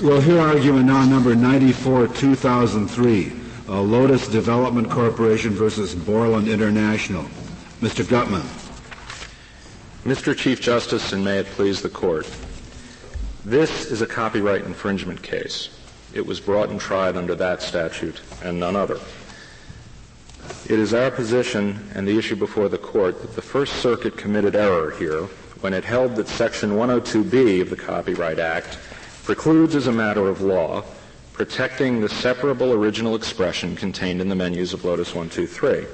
We'll hear argument now number 94, 2003, uh, Lotus Development Corporation versus Borland International. Mr. Gutman. Mr. Chief Justice, and may it please the Court, this is a copyright infringement case. It was brought and tried under that statute and none other. It is our position and the issue before the Court that the First Circuit committed error here when it held that Section 102B of the Copyright Act precludes as a matter of law protecting the separable original expression contained in the menus of Lotus 123.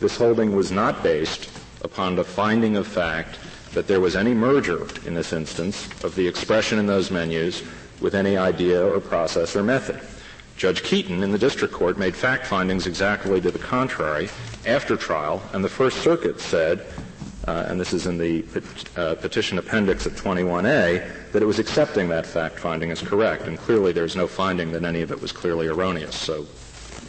This holding was not based upon the finding of fact that there was any merger in this instance of the expression in those menus with any idea or process or method. Judge Keeton in the district court made fact findings exactly to the contrary after trial, and the First Circuit said uh, and this is in the uh, petition appendix at 21A, that it was accepting that fact finding as correct. And clearly there's no finding that any of it was clearly erroneous. So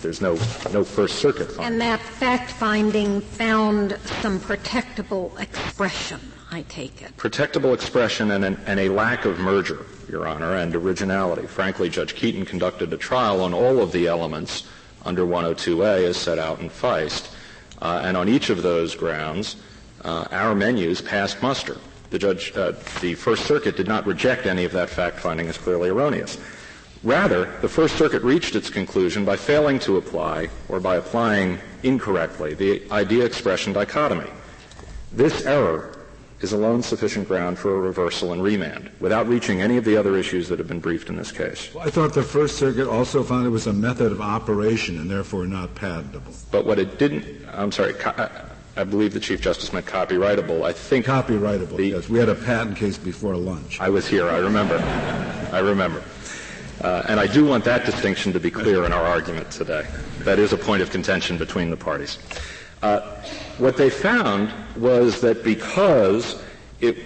there's no, no First Circuit finding. And that fact finding found some protectable expression, I take it. Protectable expression and, an, and a lack of merger, Your Honor, and originality. Frankly, Judge Keeton conducted a trial on all of the elements under 102A as set out in Feist. Uh, and on each of those grounds, uh, our menus passed muster. The judge, uh, the First Circuit did not reject any of that fact finding as clearly erroneous. Rather, the First Circuit reached its conclusion by failing to apply, or by applying incorrectly, the idea expression dichotomy. This error is alone sufficient ground for a reversal and remand, without reaching any of the other issues that have been briefed in this case. Well, I thought the First Circuit also found it was a method of operation and therefore not patentable. But what it didn't, I'm sorry, I believe the Chief Justice meant copyrightable. I think copyrightable. The, yes, we had a patent case before lunch. I was here. I remember. I remember. Uh, and I do want that distinction to be clear in our argument today. That is a point of contention between the parties. Uh, what they found was that because it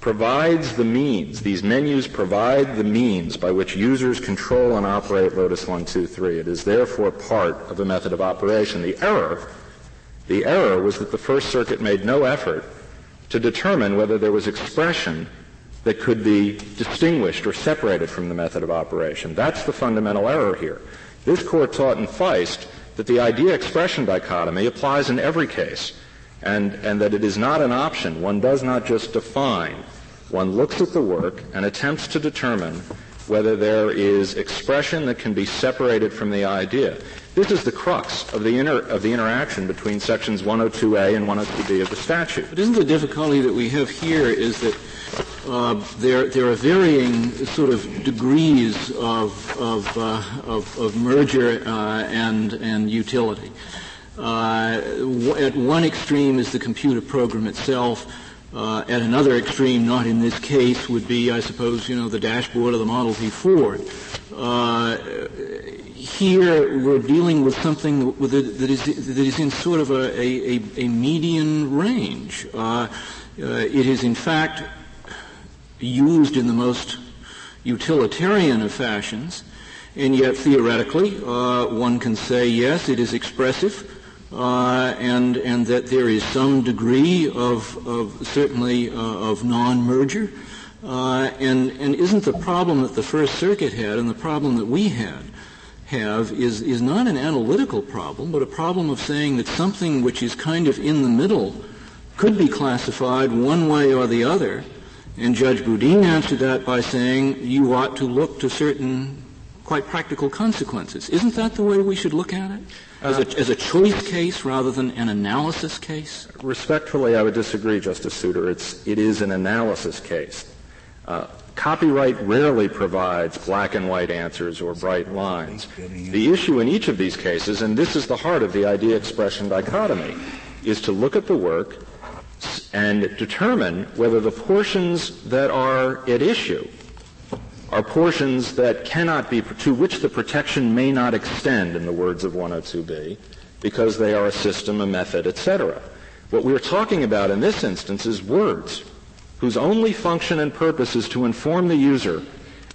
provides the means, these menus provide the means by which users control and operate Lotus 123. It is therefore part of a method of operation. The error the error was that the First Circuit made no effort to determine whether there was expression that could be distinguished or separated from the method of operation. That's the fundamental error here. This court taught in Feist that the idea expression dichotomy applies in every case and, and that it is not an option. One does not just define. One looks at the work and attempts to determine whether there is expression that can be separated from the idea. This is the crux of the, inter, of the interaction between sections 102A and 102B of the statute. But isn't the difficulty that we have here is that uh, there, there are varying sort of degrees of, of, uh, of, of merger uh, and, and utility. Uh, at one extreme is the computer program itself. Uh, at another extreme, not in this case, would be, I suppose, you know, the dashboard of the Model T Ford. Uh, here we're dealing with something that is, that is in sort of a, a, a median range. Uh, uh, it is in fact used in the most utilitarian of fashions, and yet theoretically uh, one can say yes, it is expressive. Uh, and and that there is some degree of, of certainly uh, of non-merger, uh, and and isn't the problem that the First Circuit had and the problem that we had have is, is not an analytical problem, but a problem of saying that something which is kind of in the middle could be classified one way or the other. And Judge Boudin answered that by saying you ought to look to certain quite practical consequences. Isn't that the way we should look at it? As a, as a choice case rather than an analysis case? Respectfully, I would disagree, Justice Souter. It's, it is an analysis case. Uh, Copyright rarely provides black and white answers or bright lines. The issue in each of these cases, and this is the heart of the idea expression dichotomy, is to look at the work and determine whether the portions that are at issue are portions that cannot be, to which the protection may not extend, in the words of 102B, because they are a system, a method, etc. What we're talking about in this instance is words whose only function and purpose is to inform the user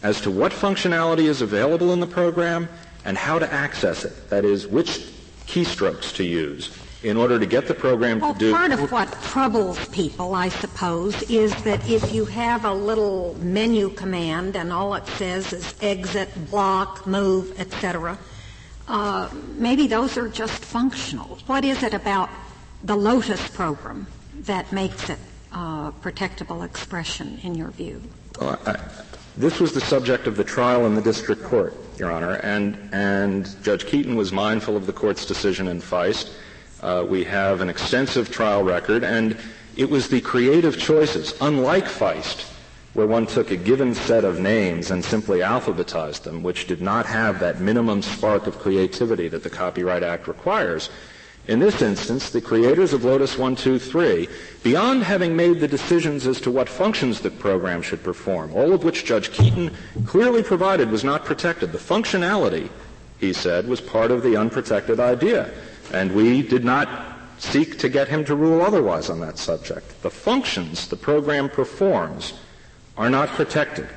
as to what functionality is available in the program and how to access it. That is, which keystrokes to use. In order to get the program well, to do. Part of what troubles people, I suppose, is that if you have a little menu command and all it says is exit, block, move, etc., uh, maybe those are just functional. What is it about the Lotus program that makes it uh, protectable expression in your view? Well, I, this was the subject of the trial in the district court, Your Honor, and, and Judge Keeton was mindful of the court's decision in Feist. Uh, we have an extensive trial record, and it was the creative choices, unlike Feist, where one took a given set of names and simply alphabetized them, which did not have that minimum spark of creativity that the Copyright Act requires. In this instance, the creators of Lotus 123, beyond having made the decisions as to what functions the program should perform, all of which Judge Keeton clearly provided was not protected, the functionality, he said, was part of the unprotected idea. And we did not seek to get him to rule otherwise on that subject. The functions the program performs are not protected.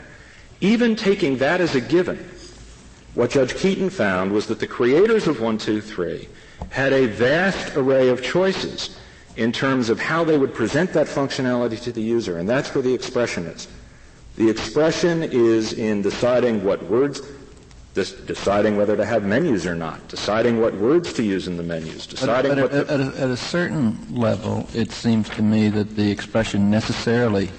Even taking that as a given, what Judge Keeton found was that the creators of 123 had a vast array of choices in terms of how they would present that functionality to the user, and that's where the expression is. The expression is in deciding what words, deciding whether to have menus or not, deciding what words to use in the menus, deciding but, but at, at, a, at a certain level, it seems to me that the expression necessarily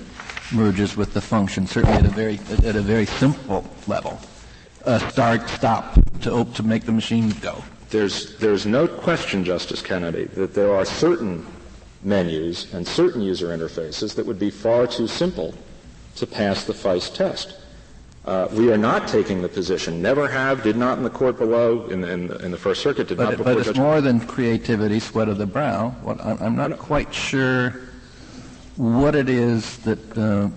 merges with the function, certainly at a very, at a very simple level. Uh, start, stop, to, to make the machine go. There's, there's no question, Justice Kennedy, that there are certain menus and certain user interfaces that would be far too simple to pass the Feist test. Uh, we are not taking the position, never have, did not in the court below, in, in, in the First Circuit, did but not it, before But it's Judge more than creativity, sweat of the brow. What, I'm not quite sure what it is that uh,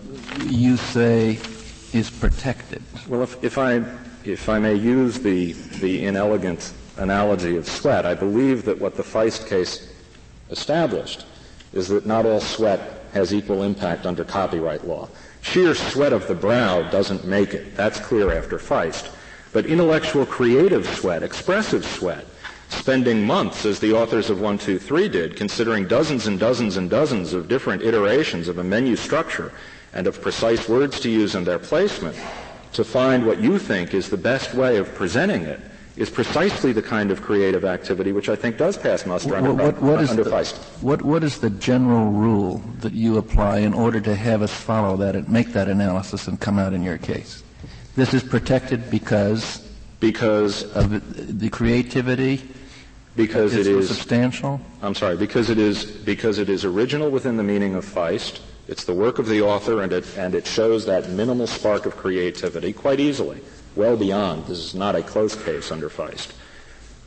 you say is protected. Well, if, if, I, if I may use the, the inelegant analogy of sweat, I believe that what the Feist case established is that not all sweat has equal impact under copyright law. Sheer sweat of the brow doesn't make it. That's clear after Feist. But intellectual creative sweat, expressive sweat, spending months, as the authors of 123 did, considering dozens and dozens and dozens of different iterations of a menu structure and of precise words to use and their placement, to find what you think is the best way of presenting it is precisely the kind of creative activity which I think does pass muster under, what, what under the, Feist. What, what is the general rule that you apply in order to have us follow that and make that analysis and come out in your case? This is protected because because of the creativity because it is substantial. I'm sorry, because it is because it is original within the meaning of Feist. It's the work of the author, and it and it shows that minimal spark of creativity quite easily well beyond. This is not a close case under Feist.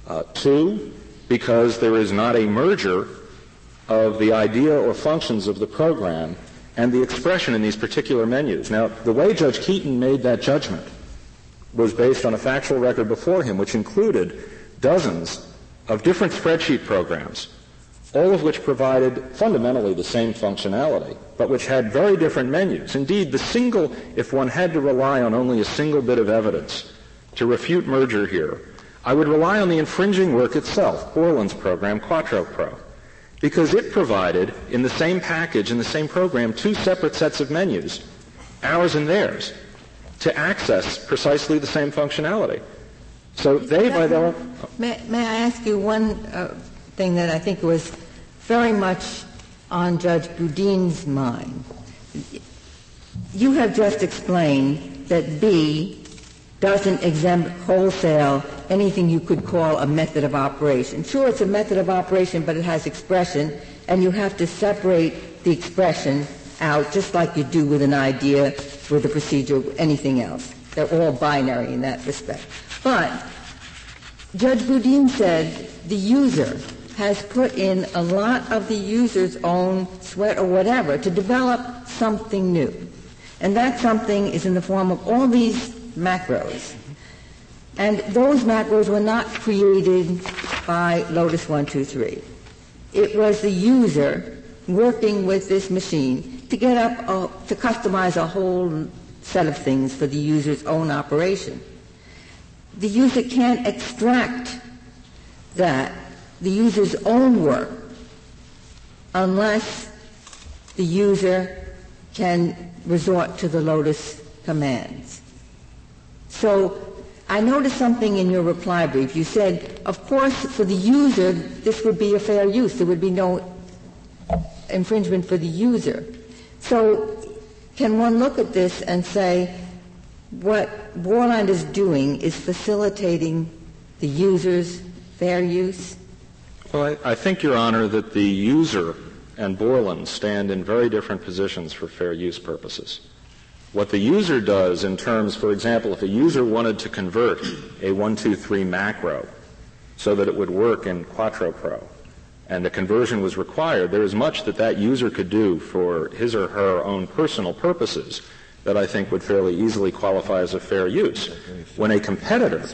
Uh, two, because there is not a merger of the idea or functions of the program and the expression in these particular menus. Now, the way Judge Keeton made that judgment was based on a factual record before him, which included dozens of different spreadsheet programs all of which provided fundamentally the same functionality, but which had very different menus. Indeed, the single, if one had to rely on only a single bit of evidence to refute merger here, I would rely on the infringing work itself, Borland's program, Quattro Pro, because it provided in the same package, in the same program, two separate sets of menus, ours and theirs, to access precisely the same functionality. So they, by their. May, may I ask you one uh, thing that I think was very much on Judge Boudin's mind. You have just explained that B doesn't exempt wholesale anything you could call a method of operation. Sure, it's a method of operation, but it has expression, and you have to separate the expression out just like you do with an idea, with a procedure, anything else. They're all binary in that respect. But Judge Boudin said the user has put in a lot of the user's own sweat or whatever to develop something new. And that something is in the form of all these macros. And those macros were not created by Lotus 123. It was the user working with this machine to get up, a, to customize a whole set of things for the user's own operation. The user can't extract that the user's own work unless the user can resort to the Lotus commands. So I noticed something in your reply brief. You said, of course, for the user, this would be a fair use. There would be no infringement for the user. So can one look at this and say what Borland is doing is facilitating the user's fair use? Well, I, I think, Your Honor, that the user and Borland stand in very different positions for fair use purposes. What the user does in terms, for example, if a user wanted to convert a 123 macro so that it would work in Quattro Pro, and the conversion was required, there is much that that user could do for his or her own personal purposes that I think would fairly easily qualify as a fair use. When a competitor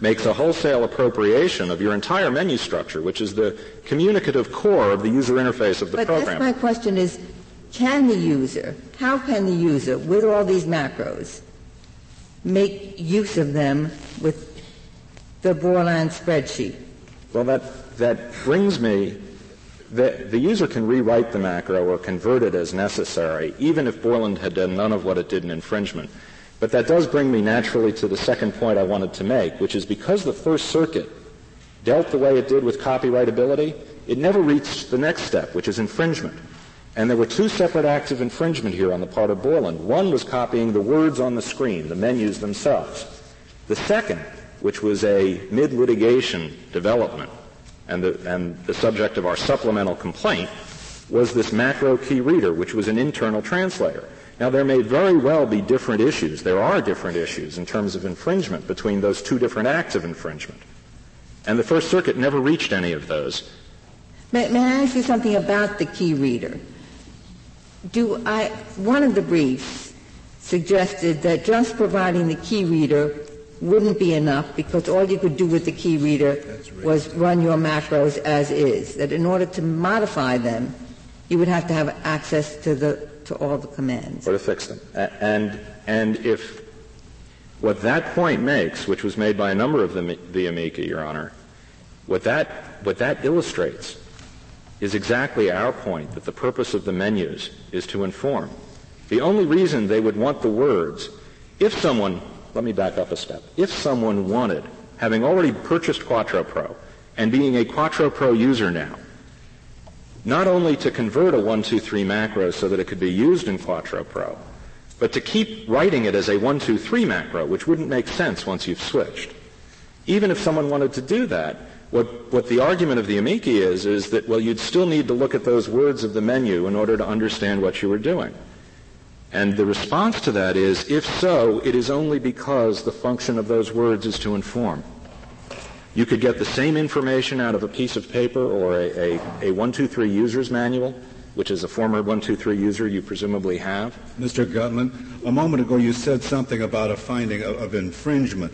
makes a wholesale appropriation of your entire menu structure, which is the communicative core of the user interface of the but program. my question is, can the user, how can the user, with all these macros, make use of them with the Borland spreadsheet? Well, that, that brings me, the, the user can rewrite the macro or convert it as necessary, even if Borland had done none of what it did in infringement. But that does bring me naturally to the second point I wanted to make, which is because the First Circuit dealt the way it did with copyrightability, it never reached the next step, which is infringement. And there were two separate acts of infringement here on the part of Borland. One was copying the words on the screen, the menus themselves. The second, which was a mid-litigation development and the, and the subject of our supplemental complaint, was this macro key reader, which was an internal translator. Now, there may very well be different issues. There are different issues in terms of infringement between those two different acts of infringement. And the First Circuit never reached any of those. May, may I ask you something about the key reader? Do I, one of the briefs suggested that just providing the key reader wouldn't be enough because all you could do with the key reader was run your macros as is. That in order to modify them, you would have to have access to the to all the commands. Or to fix them. And, and if what that point makes, which was made by a number of the, the amici, Your Honor, what that, what that illustrates is exactly our point that the purpose of the menus is to inform. The only reason they would want the words, if someone, let me back up a step, if someone wanted, having already purchased Quattro Pro and being a Quattro Pro user now, not only to convert a 123 macro so that it could be used in Quattro Pro, but to keep writing it as a 123 macro, which wouldn't make sense once you've switched. Even if someone wanted to do that, what, what the argument of the amici is, is that, well, you'd still need to look at those words of the menu in order to understand what you were doing. And the response to that is, if so, it is only because the function of those words is to inform. You could get the same information out of a piece of paper or a, a, a 123 user's manual, which is a former 123 user you presumably have. Mr. Gutman, a moment ago you said something about a finding of, of infringement.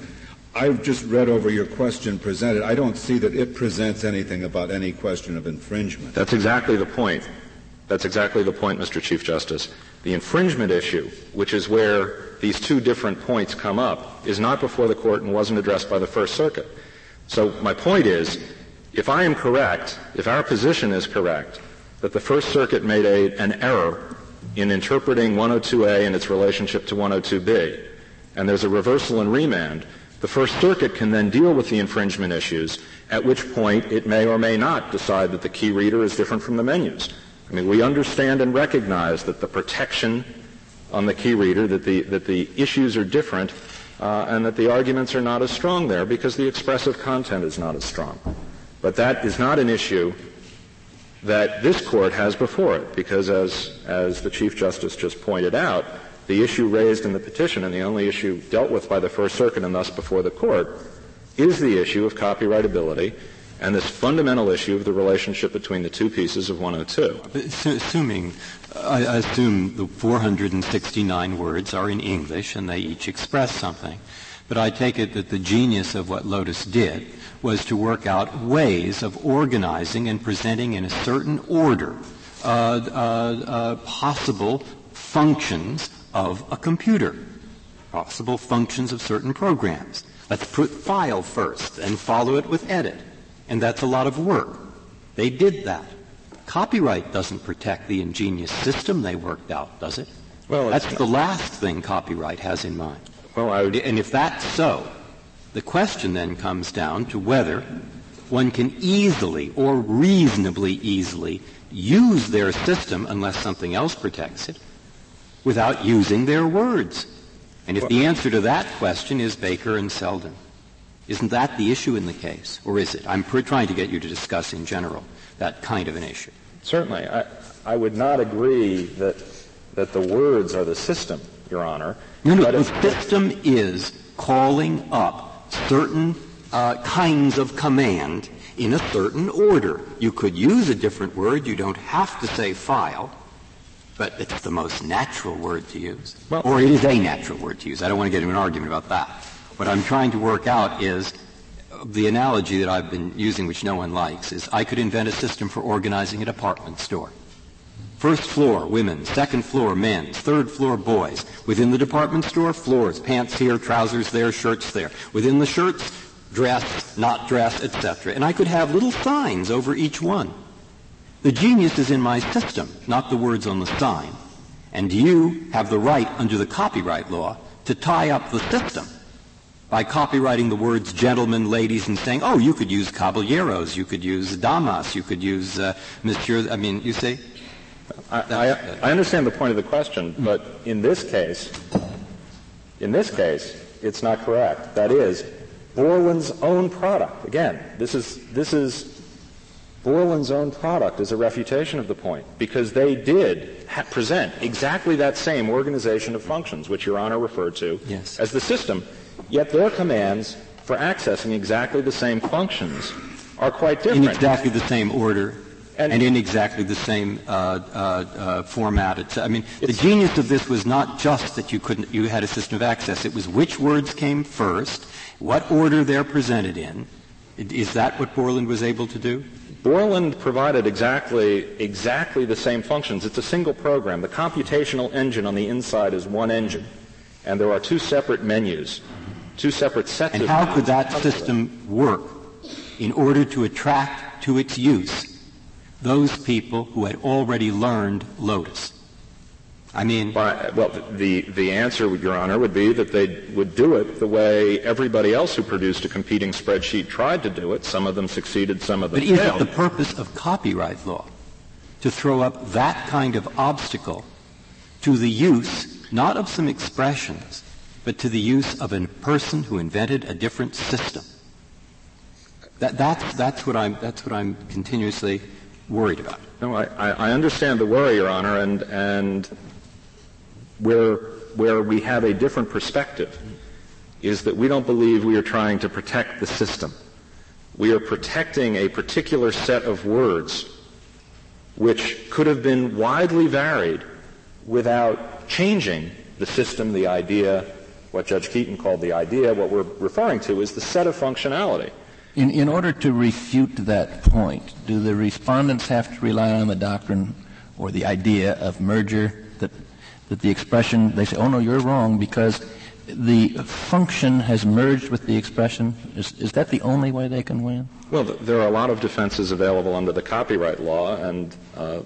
I've just read over your question presented. I don't see that it presents anything about any question of infringement. That's exactly the point. That's exactly the point, Mr. Chief Justice. The infringement issue, which is where these two different points come up, is not before the court and wasn't addressed by the First Circuit. So my point is, if I am correct, if our position is correct, that the First Circuit made a, an error in interpreting 102A and its relationship to 102B, and there's a reversal and remand, the First Circuit can then deal with the infringement issues, at which point it may or may not decide that the key reader is different from the menus. I mean, we understand and recognize that the protection on the key reader, that the, that the issues are different, uh, and that the arguments are not as strong there because the expressive content is not as strong. But that is not an issue that this court has before it because as, as the Chief Justice just pointed out, the issue raised in the petition and the only issue dealt with by the First Circuit and thus before the court is the issue of copyrightability and this fundamental issue of the relationship between the two pieces of 102. Assuming, I assume the 469 words are in English and they each express something. But I take it that the genius of what Lotus did was to work out ways of organizing and presenting in a certain order uh, uh, uh, possible functions of a computer, possible functions of certain programs. Let's put file first and follow it with edit And that's a lot of work. They did that. Copyright doesn't protect the ingenious system they worked out, does it? Well, that's the last thing copyright has in mind. Well, would, and if that's so, the question then comes down to whether one can easily or reasonably easily use their system unless something else protects it without using their words. And if the answer to that question is Baker and Selden, isn't that the issue in the case? Or is it? I'm trying to get you to discuss in general that kind of an issue. Certainly. I, I would not agree that, that the words are the system, Your Honor. No, no, the system is calling up certain uh, kinds of command in a certain order. You could use a different word. You don't have to say file, but it's the most natural word to use. Well, or it is a natural word to use. I don't want to get into an argument about that. What I'm trying to work out is the analogy that I've been using, which no one likes, is I could invent a system for organizing a department store. First floor, women. Second floor, men. Third floor, boys. Within the department store, floors. Pants here, trousers there, shirts there. Within the shirts, dress, not dress, etc. And I could have little signs over each one. The genius is in my system, not the words on the sign. And you have the right under the copyright law to tie up the system by copyrighting the words gentlemen, ladies, and saying, oh, you could use caballeros, you could use damas, you could use uh, monsieur, I mean, you see? I, I, I understand the point of the question, but in this case, in this case, it's not correct. That is, Borland's own product. Again, this is, this is Borland's own product is a refutation of the point because they did ha- present exactly that same organization of functions, which Your Honor referred to yes. as the system, yet their commands for accessing exactly the same functions are quite different. In exactly the same order. And, and in exactly the same uh, uh, uh, format. It's, I mean, the genius of this was not just that you couldn't, you had a system of access. It was which words came first, what order they're presented in. Is that what Borland was able to do? Borland provided exactly, exactly the same functions. It's a single program. The computational engine on the inside is one engine. And there are two separate menus, two separate sets and of how could that system work in order to attract to its use those people who had already learned Lotus? I mean, By, well, the the answer, Your Honor, would be that they would do it the way everybody else who produced a competing spreadsheet tried to do it. Some of them succeeded, some of them but failed. But is it the purpose of copyright law to throw up that kind of obstacle to the use not of some expressions, but to the use of a person who invented a different system? That, that's, that's what I'm that's what I'm continuously worried about. No, I, I understand the worry, Your Honor, and and where, where we have a different perspective is that we don't believe we are trying to protect the system. We are protecting a particular set of words which could have been widely varied without changing the system, the idea, what Judge Keeton called the idea. What we're referring to is the set of functionality. In, in order to refute that point, do the respondents have to rely on the doctrine or the idea of merger that that the expression, they say, oh no, you're wrong because the function has merged with the expression. Is, is that the only way they can win? Well, there are a lot of defenses available under the copyright law, and uh,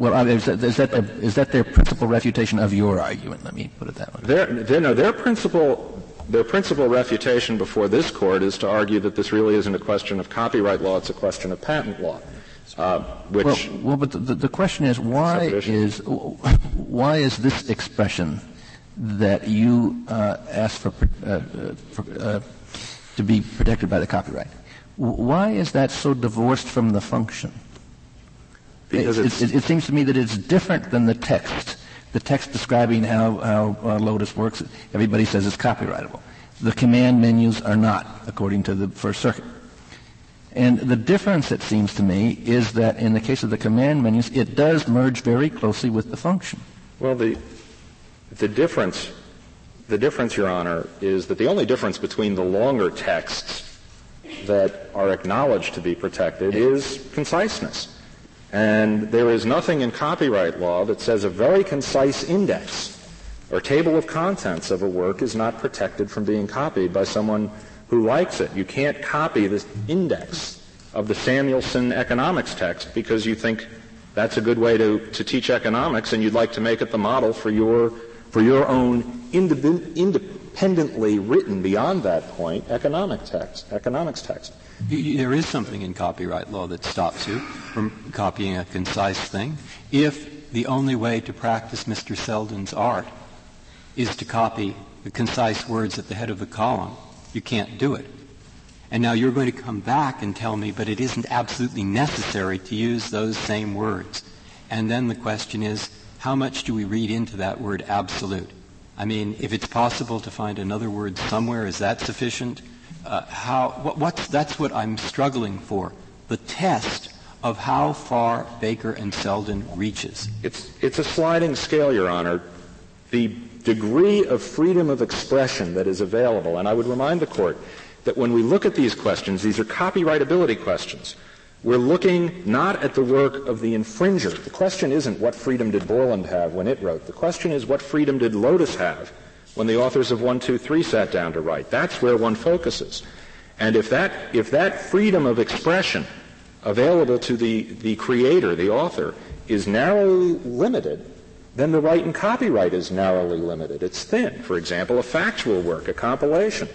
well, is that, is, that is that their principal refutation of your argument? Let me put it that way. Their, their, no, their principal, their principal refutation before this court is to argue that this really isn't a question of copyright law; it's a question of patent law. Uh, which well, well, but the, the question is why is why is this expression that you uh, ask for, uh, for uh, to be protected by the copyright? Why is that so divorced from the function? Because it, it, it, seems to me that it's different than the text. The text describing how, how uh, Lotus works, everybody says it's copyrightable. The command menus are not, according to the First Circuit. And the difference, it seems to me, is that in the case of the command menus, it does merge very closely with the function. Well, the, the difference, the difference, Your Honor, is that the only difference between the longer texts that are acknowledged to be protected is conciseness. And there is nothing in copyright law that says a very concise index or table of contents of a work is not protected from being copied by someone who likes it. You can't copy this index of the Samuelson economics text because you think that's a good way to, to teach economics and you'd like to make it the model for your, for your own independently written beyond that point economic text, economics text. There is something in copyright law that stops you from copying a concise thing. If the only way to practice Mr. Selden's art is to copy the concise words at the head of the column, you can't do it. And now you're going to come back and tell me, but it isn't absolutely necessary to use those same words. And then the question is, how much do we read into that word absolute? I mean, if it's possible to find another word somewhere, is that sufficient? Uh, how, what, that's what I'm struggling for. The test of how far Baker and Selden reaches. It's, it's a sliding scale, Your Honor. The degree of freedom of expression that is available, and I would remind the Court that when we look at these questions, these are copyrightability questions. We're looking not at the work of the infringer. The question isn't what freedom did Borland have when it wrote. The question is what freedom did Lotus have when the authors of 1, 2, 3 sat down to write. That's where one focuses. And if that, if that freedom of expression available to the, the creator, the author, is narrowly limited, then the right in copyright is narrowly limited. It's thin. For example, a factual work, a compilation.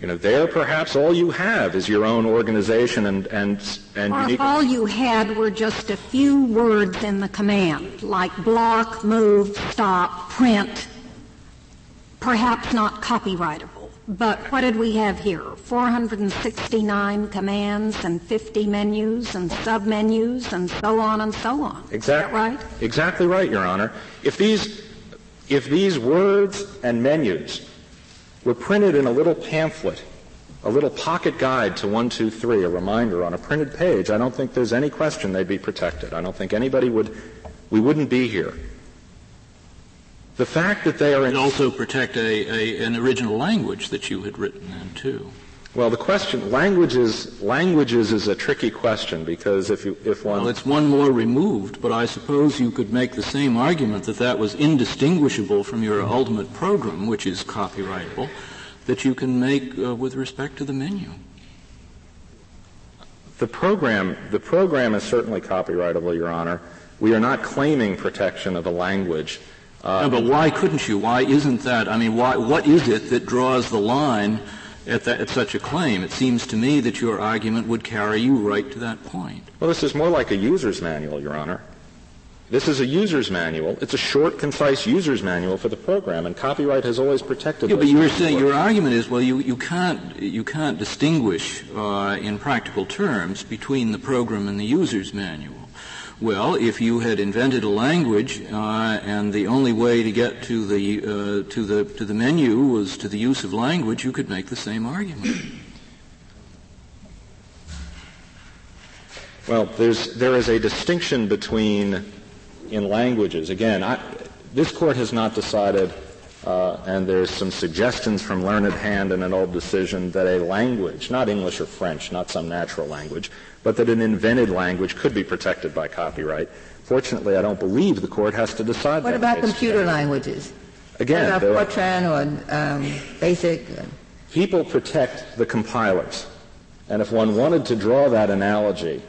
You know, there perhaps all you have is your own organization and and and or if all you had were just a few words in the command, like block, move, stop, print. Perhaps not copyrightable. But what did we have here? 469 commands and 50 menus and submenus and so on and so on. Exactly right. Exactly right, Your Honor. If these if these words and menus were printed in a little pamphlet, a little pocket guide to 123, a reminder on a printed page, I don't think there's any question they'd be protected. I don't think anybody would, we wouldn't be here. The fact that they are in also protect a, a, an original language that you had written in too. Well, the question languages languages is a tricky question because if you if one well, it's one more removed, but I suppose you could make the same argument that that was indistinguishable from your ultimate program, which is copyrightable, that you can make uh, with respect to the menu. The program the program is certainly copyrightable, Your Honor. We are not claiming protection of a language. Uh, no, but why couldn't you? Why isn't that? I mean, why, what is it that draws the line? at, that, at such a claim. It seems to me that your argument would carry you right to that point. Well, this is more like a user's manual, Your Honor. This is a user's manual. It's a short, concise user's manual for the program, and copyright has always protected. Yeah, but you are saying your argument is well, you, you can't you can't distinguish uh, in practical terms between the program and the user's manual. Well, if you had invented a language uh, and the only way to get to the uh, to the to the menu was to the use of language, you could make the same argument. Well, there's there is a distinction between in languages. Again, I, this court has not decided, uh, and there's some suggestions from Learned Hand in an old decision that a language, not English or French, not some natural language, but that an invented language could be protected by copyright. Fortunately, I don't believe the court has to decide what that. What about computer languages? Again, what about Fortran or um, BASIC? People protect the compilers. And if one wanted to draw that analogy,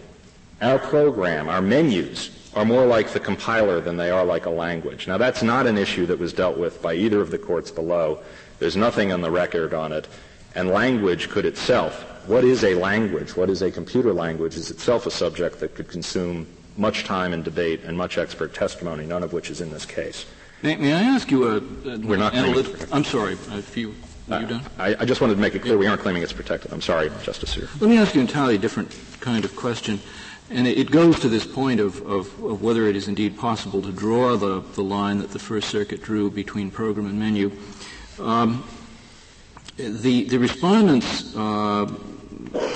our program, our menus, are more like the compiler than they are like a language. Now, that's not an issue that was dealt with by either of the courts below. There's nothing on the record on it. And language could itself what is a language, what is a computer language, is itself a subject that could consume much time and debate and much expert testimony, none of which is in this case. May, may I ask you a, a We're not analytic, I'm sorry, if you, are you done? I, I, just wanted to make it clear we aren't claiming it's protected. I'm sorry, Justice. Let me ask you an entirely different kind of question. And it, goes to this point of, of, of, whether it is indeed possible to draw the, the line that the First Circuit drew between program and menu. Um, the, the respondents uh,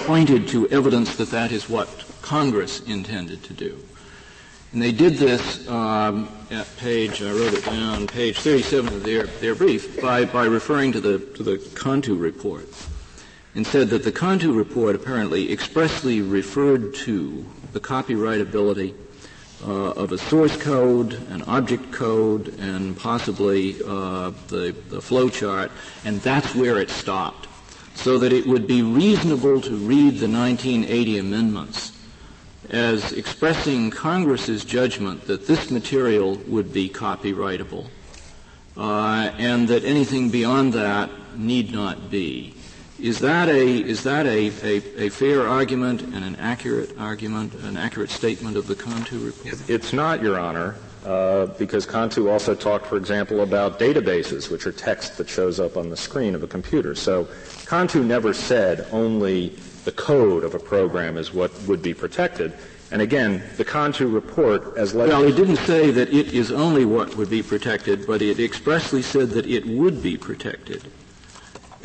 pointed to evidence that that is what Congress intended to do. And they did this um, at page, I wrote it down, page 37 of their, their brief, by, by referring to the, to the CONTU report, and said that the CONTU report apparently expressly referred to the copyrightability uh, of a source code, an object code, and possibly uh, the, the flow chart, and that's where it stopped. so that it would be reasonable to read the 1980 amendments as expressing Congress's judgment that this material would be copyrightable, uh, and that anything beyond that need not be. Is that a is that a, a, a, fair argument and an accurate argument, an accurate statement of the CONTU report? It's not, Your Honor, uh, because CONTU also talked, for example, about databases, which are text that shows up on the screen of a computer. So CONTU never said only the code of a program is what would be protected. And again, the CONTU report, as well, it didn't say that it is only what would be protected, but it expressly said that it would be protected.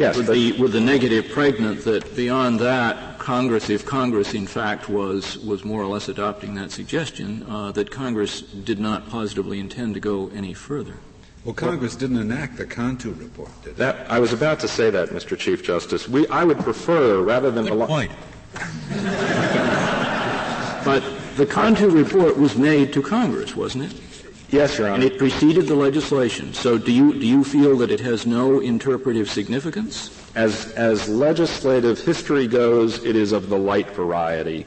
Yes, with the, with the negative pregnant that beyond that, Congress, if Congress in fact was was more or less adopting that suggestion, uh, that Congress did not positively intend to go any further. Well, Congress didn't enact the CONTU report, did that, I was about to say that, Mr. Chief Justice. We, I would prefer, rather than Good point. but the CONTU report was made to Congress, wasn't it? Yes, Your Honor. And it preceded the legislation. So do you, do you feel that it has no interpretive significance? As, as legislative history goes, it is of the light variety,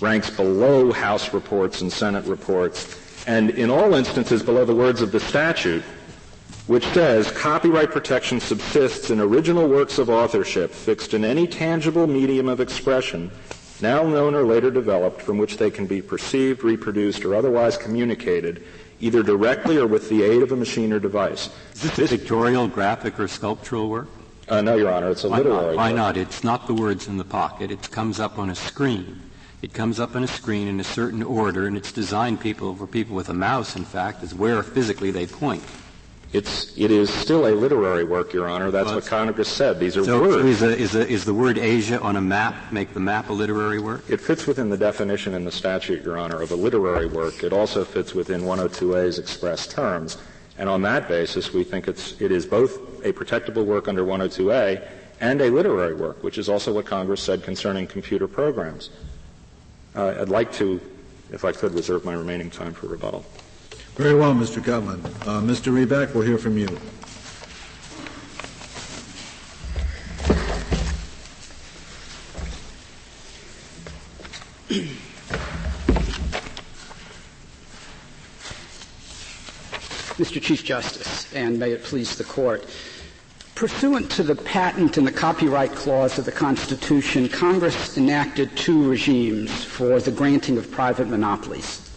ranks below House reports and Senate reports, and in all instances below the words of the statute, which says copyright protection subsists in original works of authorship fixed in any tangible medium of expression now known or later developed from which they can be perceived, reproduced, or otherwise communicated either directly or with the aid of a machine or device. Is this pictorial, graphic, or sculptural work? Uh, no, Your Honor. It's a Why literary. Not? Why not? It's not the words in the pocket. It comes up on a screen. It comes up on a screen in a certain order, and it's designed people for people with a mouse. In fact, is where physically they point. It's, it is still a literary work, Your Honor. That's well, what Congress said. These are so words. Is, a, is, a, is, the word Asia on a map make the map a literary work? It fits within the definition in the statute, Your Honor, of a literary work. It also fits within 102A's express terms. And on that basis, we think it's, it is both a protectable work under 102A and a literary work, which is also what Congress said concerning computer programs. Uh, I'd like to, if I could, reserve my remaining time for rebuttal. Very well, Mr. Gutman. Uh, Mr. Reback, we'll hear from you. Mr. Chief Justice, and may it please the Court. Pursuant to the patent and the copyright clause of the Constitution, Congress enacted two regimes for the granting of private monopolies.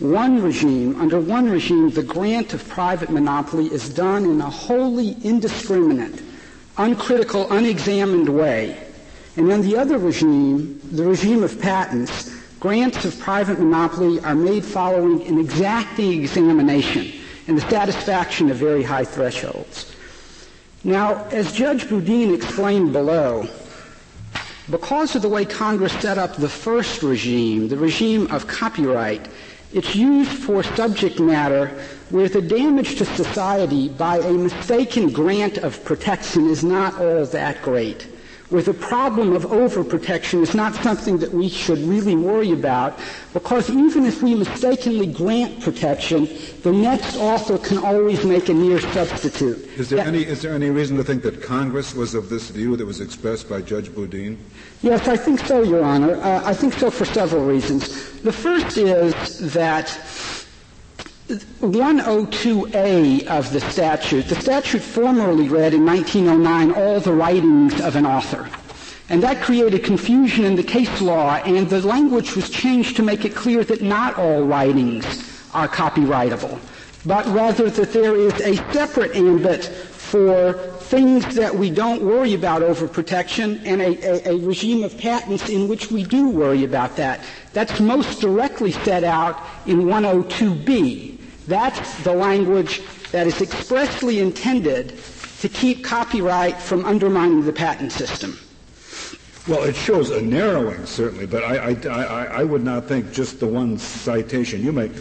One regime, under one regime, the grant of private monopoly is done in a wholly indiscriminate, uncritical, unexamined way. And in the other regime, the regime of patents, grants of private monopoly are made following an exacting examination and the satisfaction of very high thresholds. Now, as Judge Boudin explained below, because of the way Congress set up the first regime, the regime of copyright, it's used for subject matter where the damage to society by a mistaken grant of protection is not all that great. Where the problem of overprotection is not something that we should really worry about because even if we mistakenly grant protection, the next author can always make a near substitute. Is there, that, any, is there any reason to think that Congress was of this view that was expressed by Judge Boudin? Yes, I think so, Your Honor. Uh, I think so for several reasons. The first is that 102A of the statute, the statute formerly read in 1909 all the writings of an author. And that created confusion in the case law, and the language was changed to make it clear that not all writings are copyrightable, but rather that there is a separate ambit for things that we don't worry about overprotection and a, a, a, regime of patents in which we do worry about that. That's most directly set out in 102B. That's the language that is expressly intended to keep copyright from undermining the patent system. Well, it shows a narrowing, certainly, but I, I, I, I would not think just the one citation you make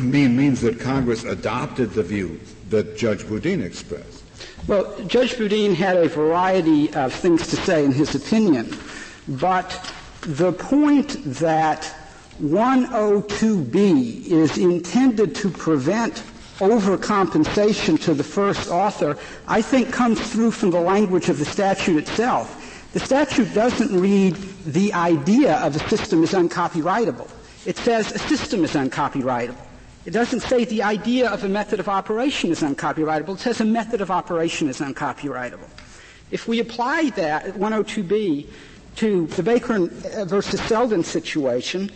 mean, means that Congress adopted the view that Judge Boudin expressed. Well, Judge Boudin had a variety of things to say in his opinion, but the point that 102B is intended to prevent overcompensation to the first author, I think comes through from the language of the statute itself. The statute doesn't read the idea of a system is uncopyrightable. It says a system is uncopyrightable. It doesn't say the idea of a method of operation is uncopyrightable. It says a method of operation is uncopyrightable. If we apply that 102b to the Baker versus Selden situation,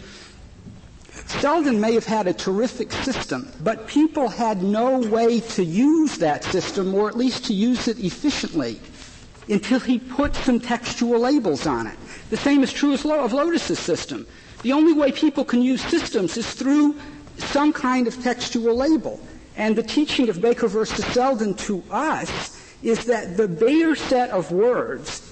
Selden may have had a terrific system, but people had no way to use that system, or at least to use it efficiently, until he put some textual labels on it. The same is true of Lotus's system. The only way people can use systems is through some kind of textual label. And the teaching of Baker versus Selden to us is that the bare set of words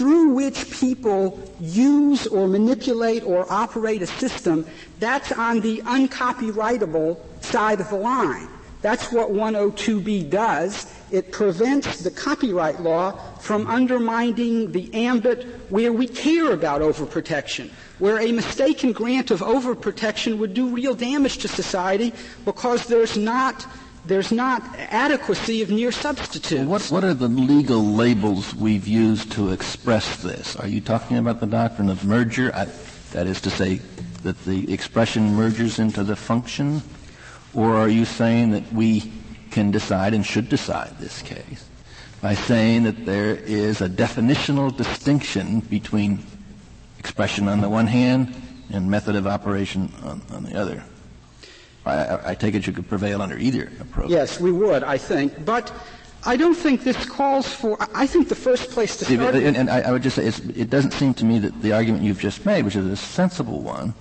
through which people use or manipulate or operate a system, that's on the uncopyrightable side of the line. That's what 102b does. It prevents the copyright law from undermining the ambit where we care about overprotection, where a mistaken grant of overprotection would do real damage to society because there's not there's not adequacy of near substitutes. What, what are the legal labels we've used to express this? Are you talking about the doctrine of merger? I, that is to say, that the expression merges into the function? Or are you saying that we can decide and should decide this case by saying that there is a definitional distinction between expression on the one hand and method of operation on, on the other? I, I, take it you could prevail under either approach. Yes, we would, I think. But I don't think this calls for. I think the first place to start. And, and I, I, would just say it doesn't seem to me that the argument you've just made, which is a sensible one,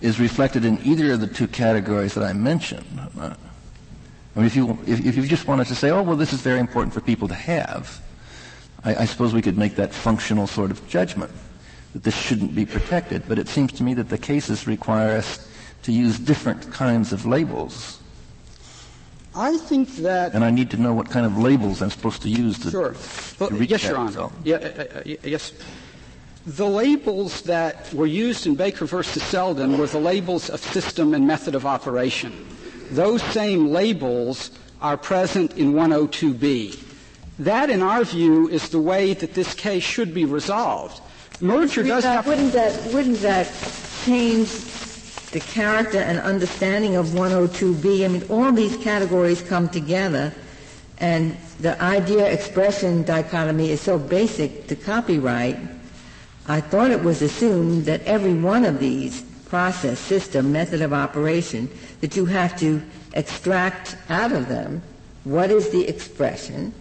is reflected in either of the two categories that I mentioned. I mean, if you if, if you just wanted to say, oh well, this is very important for people to have, I, I suppose we could make that functional sort of judgment that this shouldn't be protected. But it seems to me that the cases require us to use different kinds of labels. I think that. And I need to know what kind of labels I'm supposed to use to, sure. Well, to reach yes, that Your Honor. result. Yeah, uh, uh, yes. The labels that were used in Baker versus Selden were the labels of system and method of operation. Those same labels are present in 102B. That, in our view, is the way that this case should be resolved. Merger does have. Wouldn't that, wouldn't that change the character and understanding of 102B. I mean, all these categories come together, and the idea expression dichotomy is so basic to copyright. I thought it was assumed that every one of these process, system, method of operation, that you have to extract out of them what is the expression,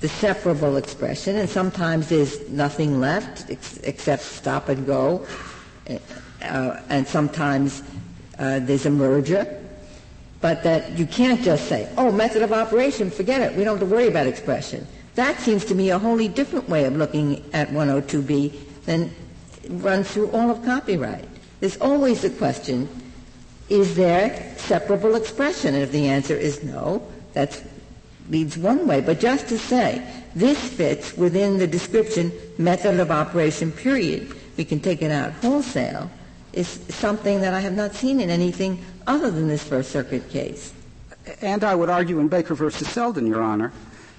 the separable expression, and sometimes there's nothing left ex- except stop and go eh, uh, and sometimes uh, there's a merger, but that you can't just say, oh, method of operation, forget it, we don't have to worry about expression. That seems to me a wholly different way of looking at 102B than runs through all of copyright. There's always the question, is there separable expression? And if the answer is no, that leads one way. But just to say, this fits within the description method of operation period, we can take it out wholesale, is something that I have not seen in anything other than this First Circuit case. And I would argue in Baker versus Selden, Your Honor.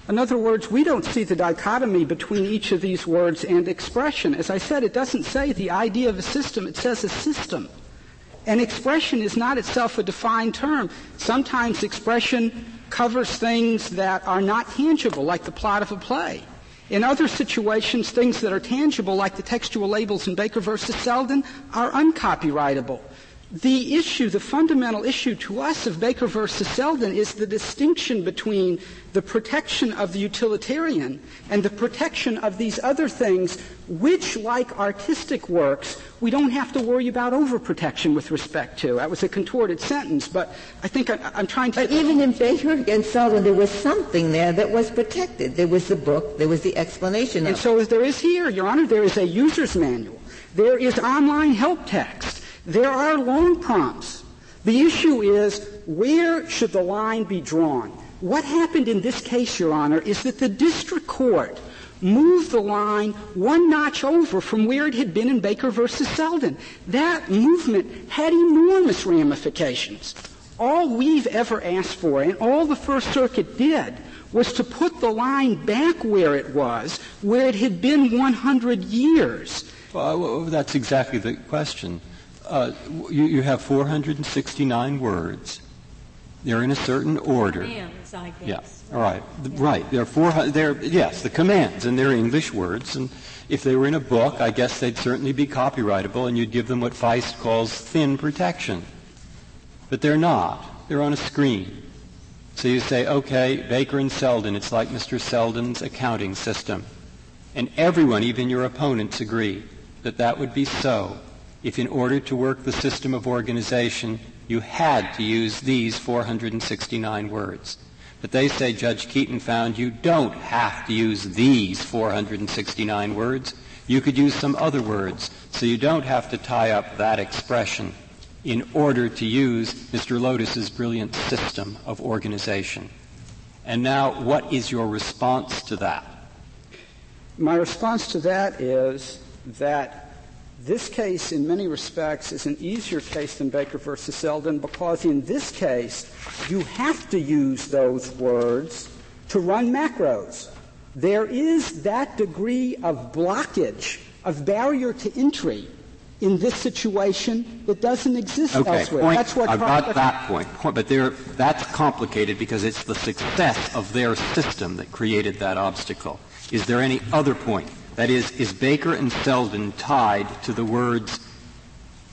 In other words, we don't see the dichotomy between each of these words and expression. As I said, it doesn't say the idea of a system, it says a system. And expression is not itself a defined term. Sometimes expression covers things that are not tangible, like the plot of a play. In other situations, things that are tangible, like the textual labels in Baker versus Selden, are uncopyrightable. The issue, the fundamental issue to us of Baker versus Selden is the distinction between the protection of the utilitarian and the protection of these other things, which, like artistic works, we don't have to worry about overprotection with respect to. That was a contorted sentence, but I think I, am trying to. But even in Baker against Selden, there was something there that was protected. There was the book, there was the explanation. And so as there is here, Your Honor, there is a user's manual. There is online help text. There are long prompts. The issue is where should the line be drawn? What happened in this case, Your Honor, is that the district court moved the line one notch over from where it had been in Baker versus Selden. That movement had enormous ramifications. All we've ever asked for, and all the First Circuit did, was to put the line back where it was, where it had been 100 years. Well, that's exactly the question. Uh, you, you, have 469 words. They're in a certain order. Commands, I guess. Yeah. All right. Yeah. Right. They're four. They're yes, the commands, and they're English words. And if they were in a book, I guess they'd certainly be copyrightable, and you'd give them what Feist calls thin protection. But they're not. They're on a screen. So you say, okay, Baker and Selden, it's like Mr. Selden's accounting system. And everyone, even your opponents, agree that that would be so if in order to work the system of organization, you had to use these 469 words. But they say Judge Keeton found you don't have to use these 469 words. You could use some other words, so you don't have to tie up that expression in order to use Mr. Lotus's brilliant system of organization. And now, what is your response to that? My response to that is that this case, in many respects, is an easier case than Baker versus Selden because in this case, you have to use those words to run macros. There is that degree of blockage, of barrier to entry in this situation that doesn't exist okay, elsewhere. Point, that's what I've got that point. But that's complicated because it's the success of their system that created that obstacle. Is there any other point? That is, is Baker and Selden tied to the words,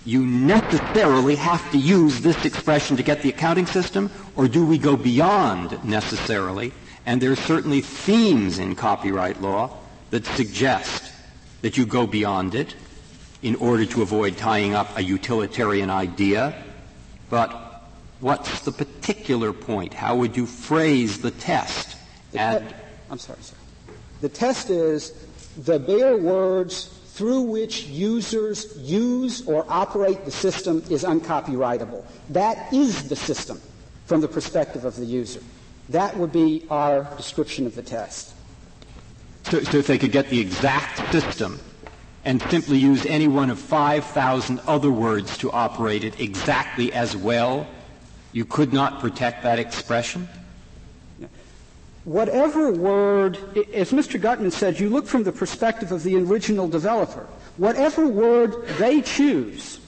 you necessarily have to use this expression to get the accounting system, or do we go beyond necessarily? And there are certainly themes in copyright law that suggest that you go beyond it in order to avoid tying up a utilitarian idea. But what's the particular point? How would you phrase the test? The te- I'm sorry, sir. The test is the bare words through which users use or operate the system is uncopyrightable. That is the system from the perspective of the user. That would be our description of the test. So, so if they could get the exact system and simply use any one of 5,000 other words to operate it exactly as well, you could not protect that expression? Whatever word, as Mr. Gutman said, you look from the perspective of the original developer. Whatever word they choose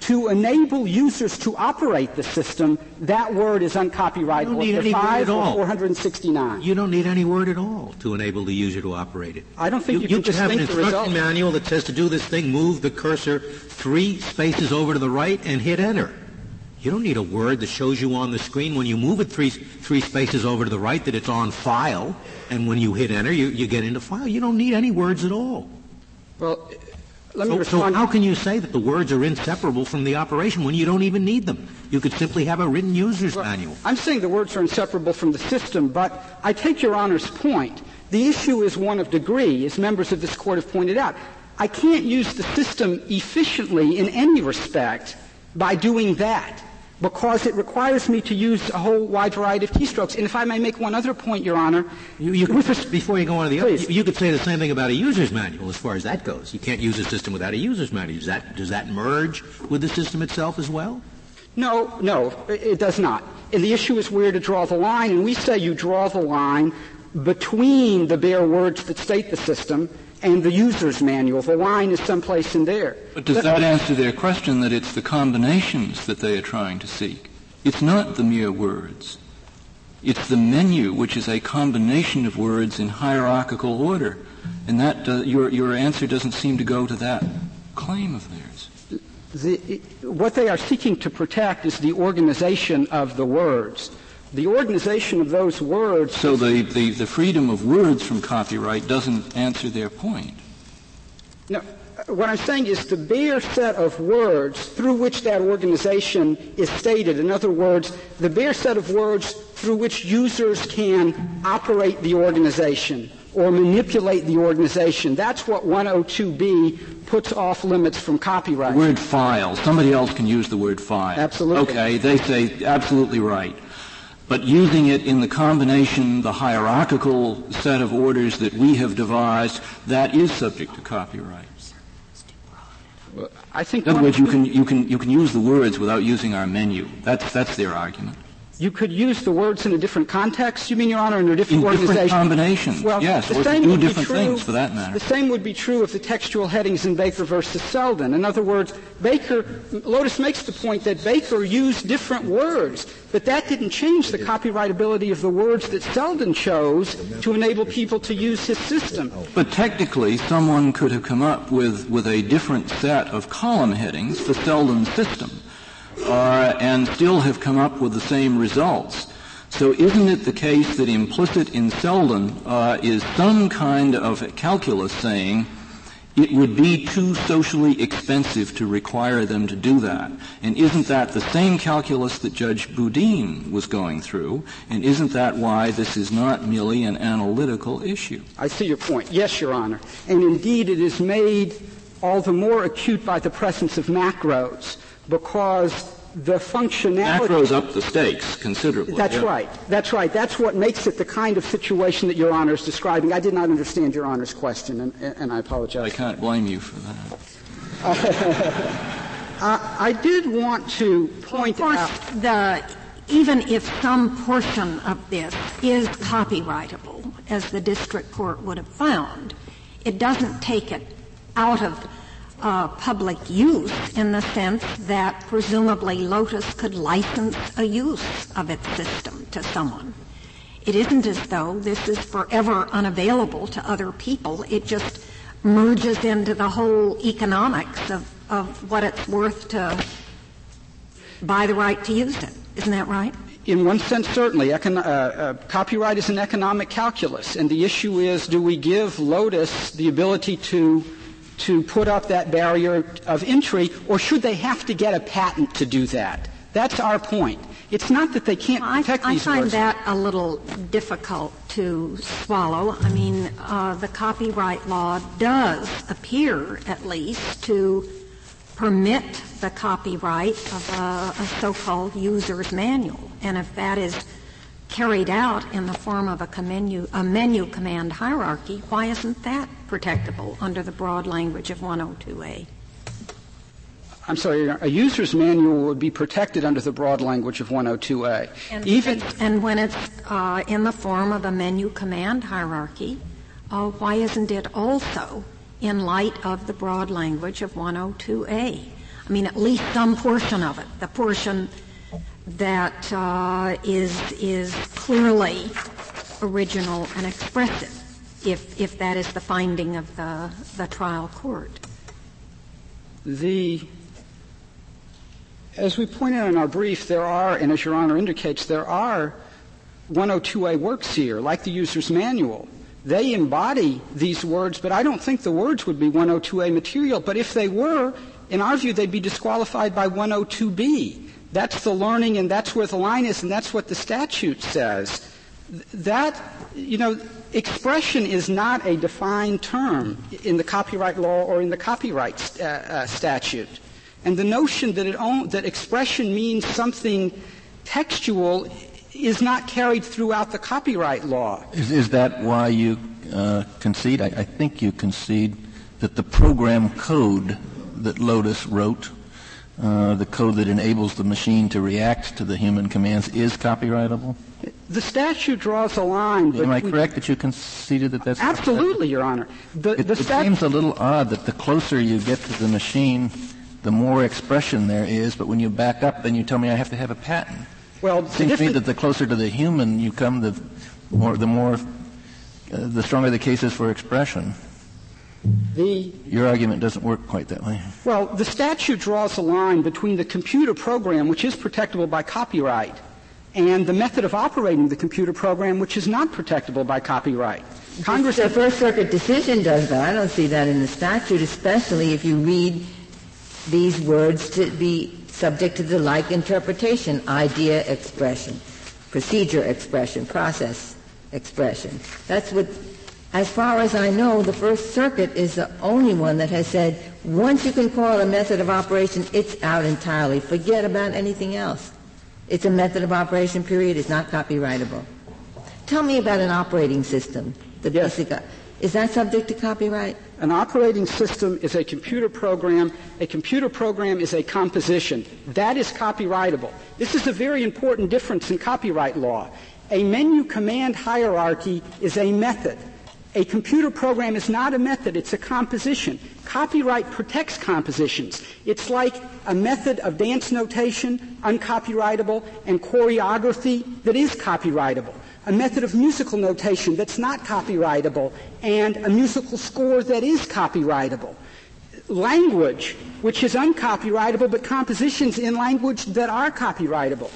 to enable users to operate the system, that word is uncopyrightable. You don't need any word at all. 469. You don't need any word at all to enable the user to operate it. I don't think you, you, you can have an instruction manual that says to do this thing, move the cursor three spaces over to the right and hit enter. You don't need a word that shows you on the screen when you move it three, three spaces over to the right that it's on file, and when you hit enter, you, you get into file. You don't need any words at all. Well, let me so, respond. So how can you say that the words are inseparable from the operation when you don't even need them? You could simply have a written user's well, manual. I'm saying the words are inseparable from the system, but I take Your Honor's point. The issue is one of degree, as members of this Court have pointed out. I can't use the system efficiently in any respect by doing that because it requires me to use a whole wide variety of keystrokes. And if I may make one other point, Your Honor. You, you could, before you go on to the other, you, you, could say the same thing about a user's manual as far as that goes. You can't use a system without a user's manual. Does that, does that merge with the system itself as well? No, no, it does not. And the issue is where to draw the line, and we say you draw the line between the bare words that state the system and the user's manual. The line is someplace in there. But does that answer their question that it's the combinations that they are trying to seek? It's not the mere words. It's the menu, which is a combination of words in hierarchical order. And that, your, your answer doesn't seem to go to that claim of theirs. The, what they are seeking to protect is the organization of the words the organization of those words. So the, the, the freedom of words from copyright doesn't answer their point. No, what I'm saying is the bare set of words through which that organization is stated. In other words, the bare set of words through which users can operate the organization or manipulate the organization. That's what 102B puts off limits from copyright. The word file. Somebody else can use the word file. Absolutely. Okay, they say absolutely right but using it in the combination, the hierarchical set of orders that we have devised, that is subject to copyright. I think in other words, you can, you, can, you can use the words without using our menu. That's, that's their argument. You could use the words in a different context, you mean, Your Honor, in a different in organization? different combinations. Well, yes, the same would be different true- things for that matter. The same would be true of the textual headings in Baker versus Selden. In other words, Baker, Lotus makes the point that Baker used different words, but that didn't change the copyrightability of the words that Selden chose to enable people to use his system. But technically, someone could have come up with, with a different set of column headings for Selden's system, uh, and still have come up with the same results. So isn't it the case that implicit in Selden uh, is some kind of calculus saying it would be too socially expensive to require them to do that? And isn't that the same calculus that Judge Boudin was going through? And isn't that why this is not merely an analytical issue? I see your point. Yes, Your Honor. And indeed, it is made all the more acute by the presence of macros because the functionality. Macros up the stakes considerably. That's yeah. right. That's right. That's what makes it the kind of situation that Your Honor is describing. I did not understand Your Honor's question, and, and I apologize. I can't blame you for that. Uh, I did want to point Of course, out. the, even if some portion of this is copyrightable, as the district court would have found, it doesn't take it out of uh, public use in the sense that presumably Lotus could license a use of its system to someone. It isn't as though this is forever unavailable to other people. It just merges into the whole economics of, of what it's worth to buy the right to use it. Isn't that right? In one sense, certainly. Econ- uh, uh, copyright is an economic calculus, and the issue is do we give Lotus the ability to to put up that barrier of entry, or should they have to get a patent to do that? That's our point. It's not that they can't I, protect I these find words. that a little difficult to swallow. I mean, uh, the copyright law does appear, at least, to permit the copyright of a, a so-called user's manual. And if that is carried out in the form of a menu, a menu command hierarchy, why isn't that protectable under the broad language of 102A? I'm sorry, a user's manual would be protected under the broad language of 102A. And, Even and when it's uh, in the form of a menu command hierarchy, uh, why isn't it also in light of the broad language of 102A? I mean, at least some portion of it, the portion that uh, is is clearly original and expressive, if if that is the finding of the the trial court. the as we pointed out in our brief, there are, and as Your Honor indicates, there are 102A works here, like the user's manual. They embody these words, but I don't think the words would be 102A material. But if they were, in our view, they'd be disqualified by 102B. That's the learning, and that's where the line is, and that's what the statute says. That, you know, expression is not a defined term in the copyright law or in the copyright uh, uh, statute. And the notion that, it own, that expression means something textual is not carried throughout the copyright law. Is, is that why you uh, concede? I, I, think you concede that the program code that Lotus wrote, uh, the code that enables the machine to react to the human commands, is copyrightable. The statute draws a line. Am I correct that you conceded that that's absolutely, Your Honor? The, it, the stat- it seems a little odd that the closer you get to the machine, the more expression there is, but when you back up, then you tell me I have to have a patent. Well, it seems to me that the closer to the human you come, the more, the more, uh, the stronger the case is for expression. The, Your argument doesn't work quite that way. Well, the statute draws a line between the computer program, which is protectable by copyright, and the method of operating the computer program, which is not protectable by copyright. Congress. The First Circuit decision does that. I don't see that in the statute, especially if you read these words to be subject to the like interpretation, idea expression, procedure expression, process expression. That's what, as far as I know, the First Circuit is the only one that has said once you can call it a method of operation, it's out entirely. Forget about anything else. It's a method of operation, period. It's not copyrightable. Tell me about an operating system. The yes. basic. Is that subject to copyright? An operating system is a computer program. A computer program is a composition. That is copyrightable. This is a very important difference in copyright law. A menu command hierarchy is a method. A computer program is not a method, it's a composition. Copyright protects compositions. It's like a method of dance notation, uncopyrightable, and choreography that is copyrightable. A method of musical notation that's not copyrightable, and a musical score that is copyrightable. Language, which is uncopyrightable, but compositions in language that are copyrightable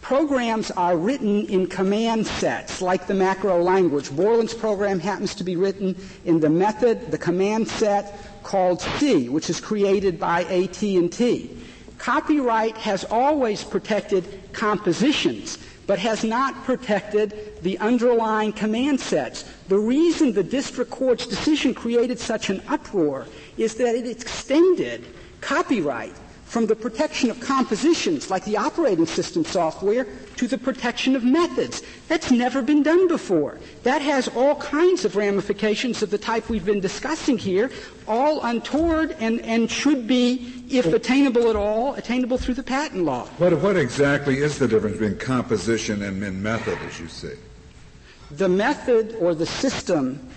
programs are written in command sets, like the macro language. Borland's program happens to be written in the method, the command set called C, which is created by AT&T. Copyright has always protected compositions, but has not protected the underlying command sets. The reason the district court's decision created such an uproar is that it extended copyright from the protection of compositions like the operating system software to the protection of methods. That's never been done before. That has all kinds of ramifications of the type we've been discussing here, all untoward and, and should be, if attainable at all, attainable through the patent law. What, what exactly is the difference between composition and, and method, as you say? The method or the system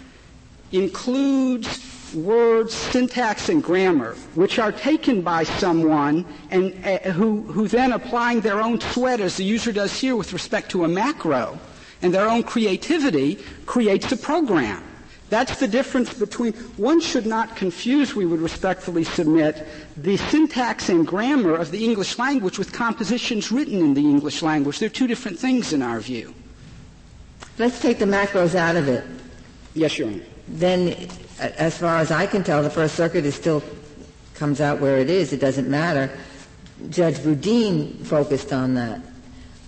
includes words, syntax, and grammar, which are taken by someone and uh, who, who then applying their own sweat, as the user does here with respect to a macro, and their own creativity, creates a program. That's the difference between, one should not confuse, we would respectfully submit, the syntax and grammar of the English language with compositions written in the English language. They're two different things in our view. Let's take the macros out of it. Yes, Your Honor. Then as far as I can tell, the First Circuit is still comes out where it is. It doesn't matter. Judge Boudin focused on that,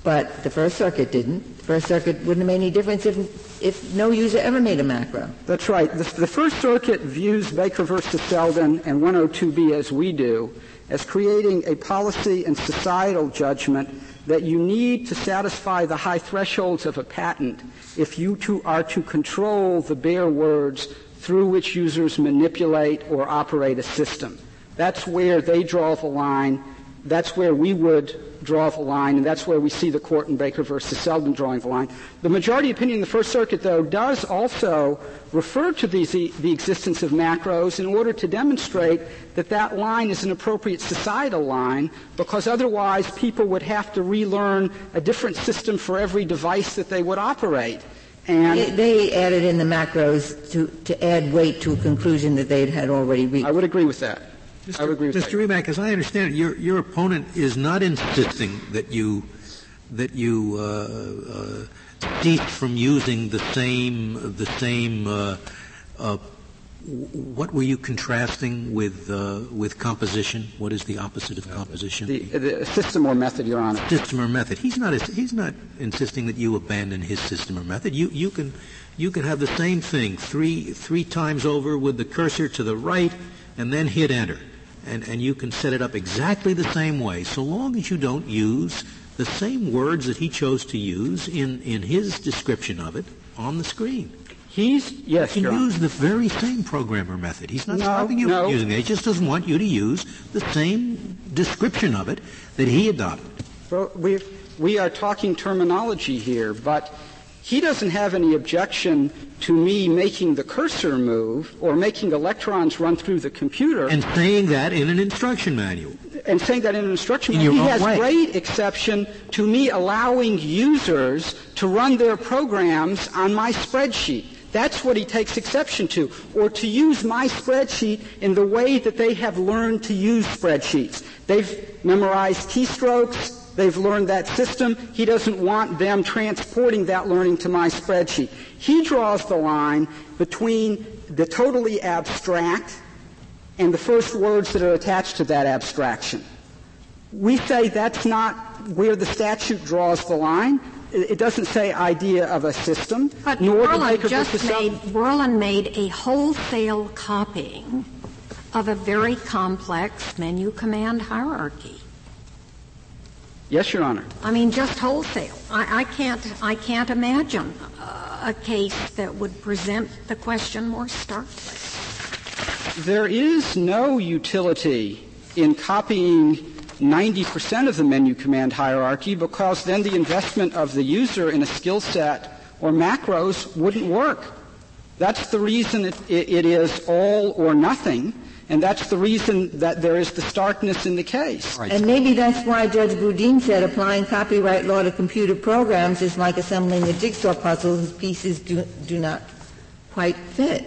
but the First Circuit didn't. The First Circuit wouldn't have made any difference if, if no user ever made a macro. That's right. The, the First Circuit views Baker versus Selden and 102B as we do, as creating a policy and societal judgment that you need to satisfy the high thresholds of a patent if you are to control the bare words through which users manipulate or operate a system. That's where they draw the line. That's where we would draw the line, and that's where we see the court in Baker versus Selden drawing the line. The majority opinion in the First Circuit, though, does also refer to these, the existence of macros in order to demonstrate that that line is an appropriate societal line, because otherwise people would have to relearn a different system for every device that they would operate. And they added in the macros to, to add weight to a conclusion that they had already reached. I would agree with that. Mr. I would agree with Mr. Reback, as I understand it, your, your opponent is not insisting that you that you uh, uh, cease from using the same the same uh, uh what were you contrasting with uh, with composition? What is the opposite of composition? The, the, system or method, Your Honor. System or method. He's not he's not insisting that you abandon his system or method. You you can you can have the same thing three three times over with the cursor to the right, and then hit enter, and and you can set it up exactly the same way, so long as you don't use the same words that he chose to use in in his description of it on the screen. He's yes, he can use the very same programmer method. He's not no, stopping you no. from using it. He just doesn't want you to use the same description of it that he adopted. Well, we we are talking terminology here, but he doesn't have any objection to me making the cursor move or making electrons run through the computer. And saying that in an instruction manual. And saying that in an instruction in manual. He has way. great exception to me allowing users to run their programs on my spreadsheet. That's what he takes exception to. Or to use my spreadsheet in the way that they have learned to use spreadsheets. They've memorized keystrokes. They've learned that system. He doesn't want them transporting that learning to my spreadsheet. He draws the line between the totally abstract and the first words that are attached to that abstraction. We say that's not where the statute draws the line it doesn't say idea of a system, but nor Borland the just made Borland made a wholesale copying of a very complex menu command hierarchy. Yes, Your Honor. I mean, just wholesale. I, I can't. I can't imagine uh, a case that would present the question more starkly? There is no utility in copying 90% of the menu command hierarchy because then the investment of the user in a skill set or macros wouldn't work. That's the reason it, it is all or nothing. And that's the reason that there is the starkness in the case. Right. And maybe that's why Judge Boudin said applying copyright law to computer programs is like assembling a jigsaw puzzle whose pieces do, do not quite fit.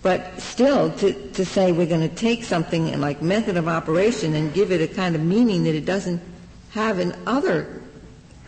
But still, to, to say we're going to take something like method of operation and give it a kind of meaning that it doesn't have in other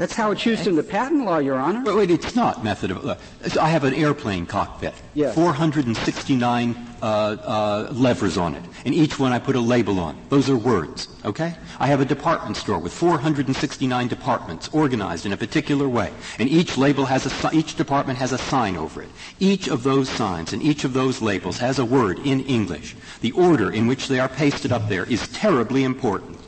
that's how it's used in the patent law, Your Honor. But wait, it's not method of. Uh, I have an airplane cockpit. Yes. 469 uh, uh, levers on it, and each one I put a label on. Those are words. Okay. I have a department store with 469 departments organized in a particular way, and each label has a each department has a sign over it. Each of those signs and each of those labels has a word in English. The order in which they are pasted up there is terribly important.